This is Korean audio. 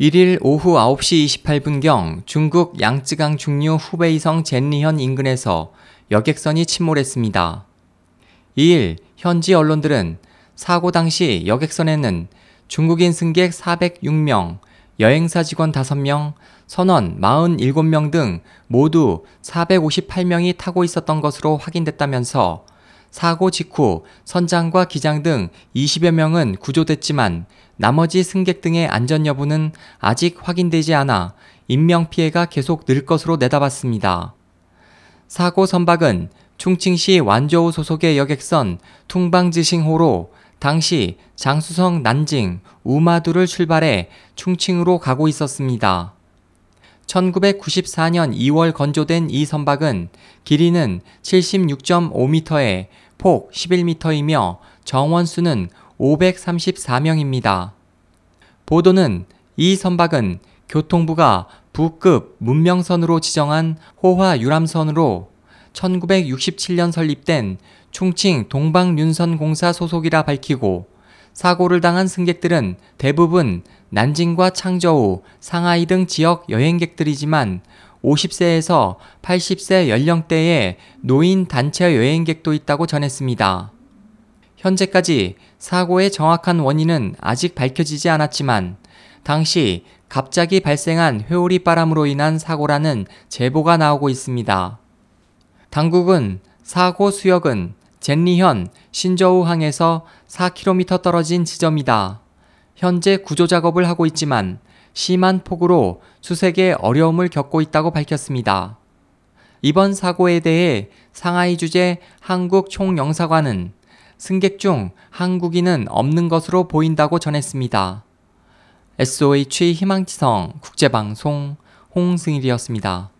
1일 오후 9시 28분경 중국 양쯔강 중류 후베이성 젠리현 인근에서 여객선이 침몰했습니다. 2일 현지 언론들은 사고 당시 여객선에는 중국인 승객 406명, 여행사 직원 5명, 선원 47명 등 모두 458명이 타고 있었던 것으로 확인됐다면서 사고 직후 선장과 기장 등 20여 명은 구조됐지만 나머지 승객 등의 안전 여부는 아직 확인되지 않아 인명피해가 계속 늘 것으로 내다봤습니다. 사고 선박은 충칭시 완저우 소속의 여객선 퉁방지싱호로 당시 장수성 난징, 우마두를 출발해 충칭으로 가고 있었습니다. 1994년 2월 건조된 이 선박은 길이는 76.5m에 폭 11m이며 정원수는 534명입니다. 보도는 이 선박은 교통부가 부급 문명선으로 지정한 호화 유람선으로 1967년 설립된 충칭 동방윤선공사 소속이라 밝히고 사고를 당한 승객들은 대부분 난징과 창저우, 상하이 등 지역 여행객들이지만 50세에서 80세 연령대의 노인 단체 여행객도 있다고 전했습니다. 현재까지 사고의 정확한 원인은 아직 밝혀지지 않았지만 당시 갑자기 발생한 회오리 바람으로 인한 사고라는 제보가 나오고 있습니다. 당국은 사고 수역은 젠리현 신저우항에서 4km 떨어진 지점이다. 현재 구조 작업을 하고 있지만 심한 폭우로 수색에 어려움을 겪고 있다고 밝혔습니다. 이번 사고에 대해 상하이 주재 한국 총영사관은 승객 중 한국인은 없는 것으로 보인다고 전했습니다. SOH 희망지성 국제방송 홍승일이었습니다.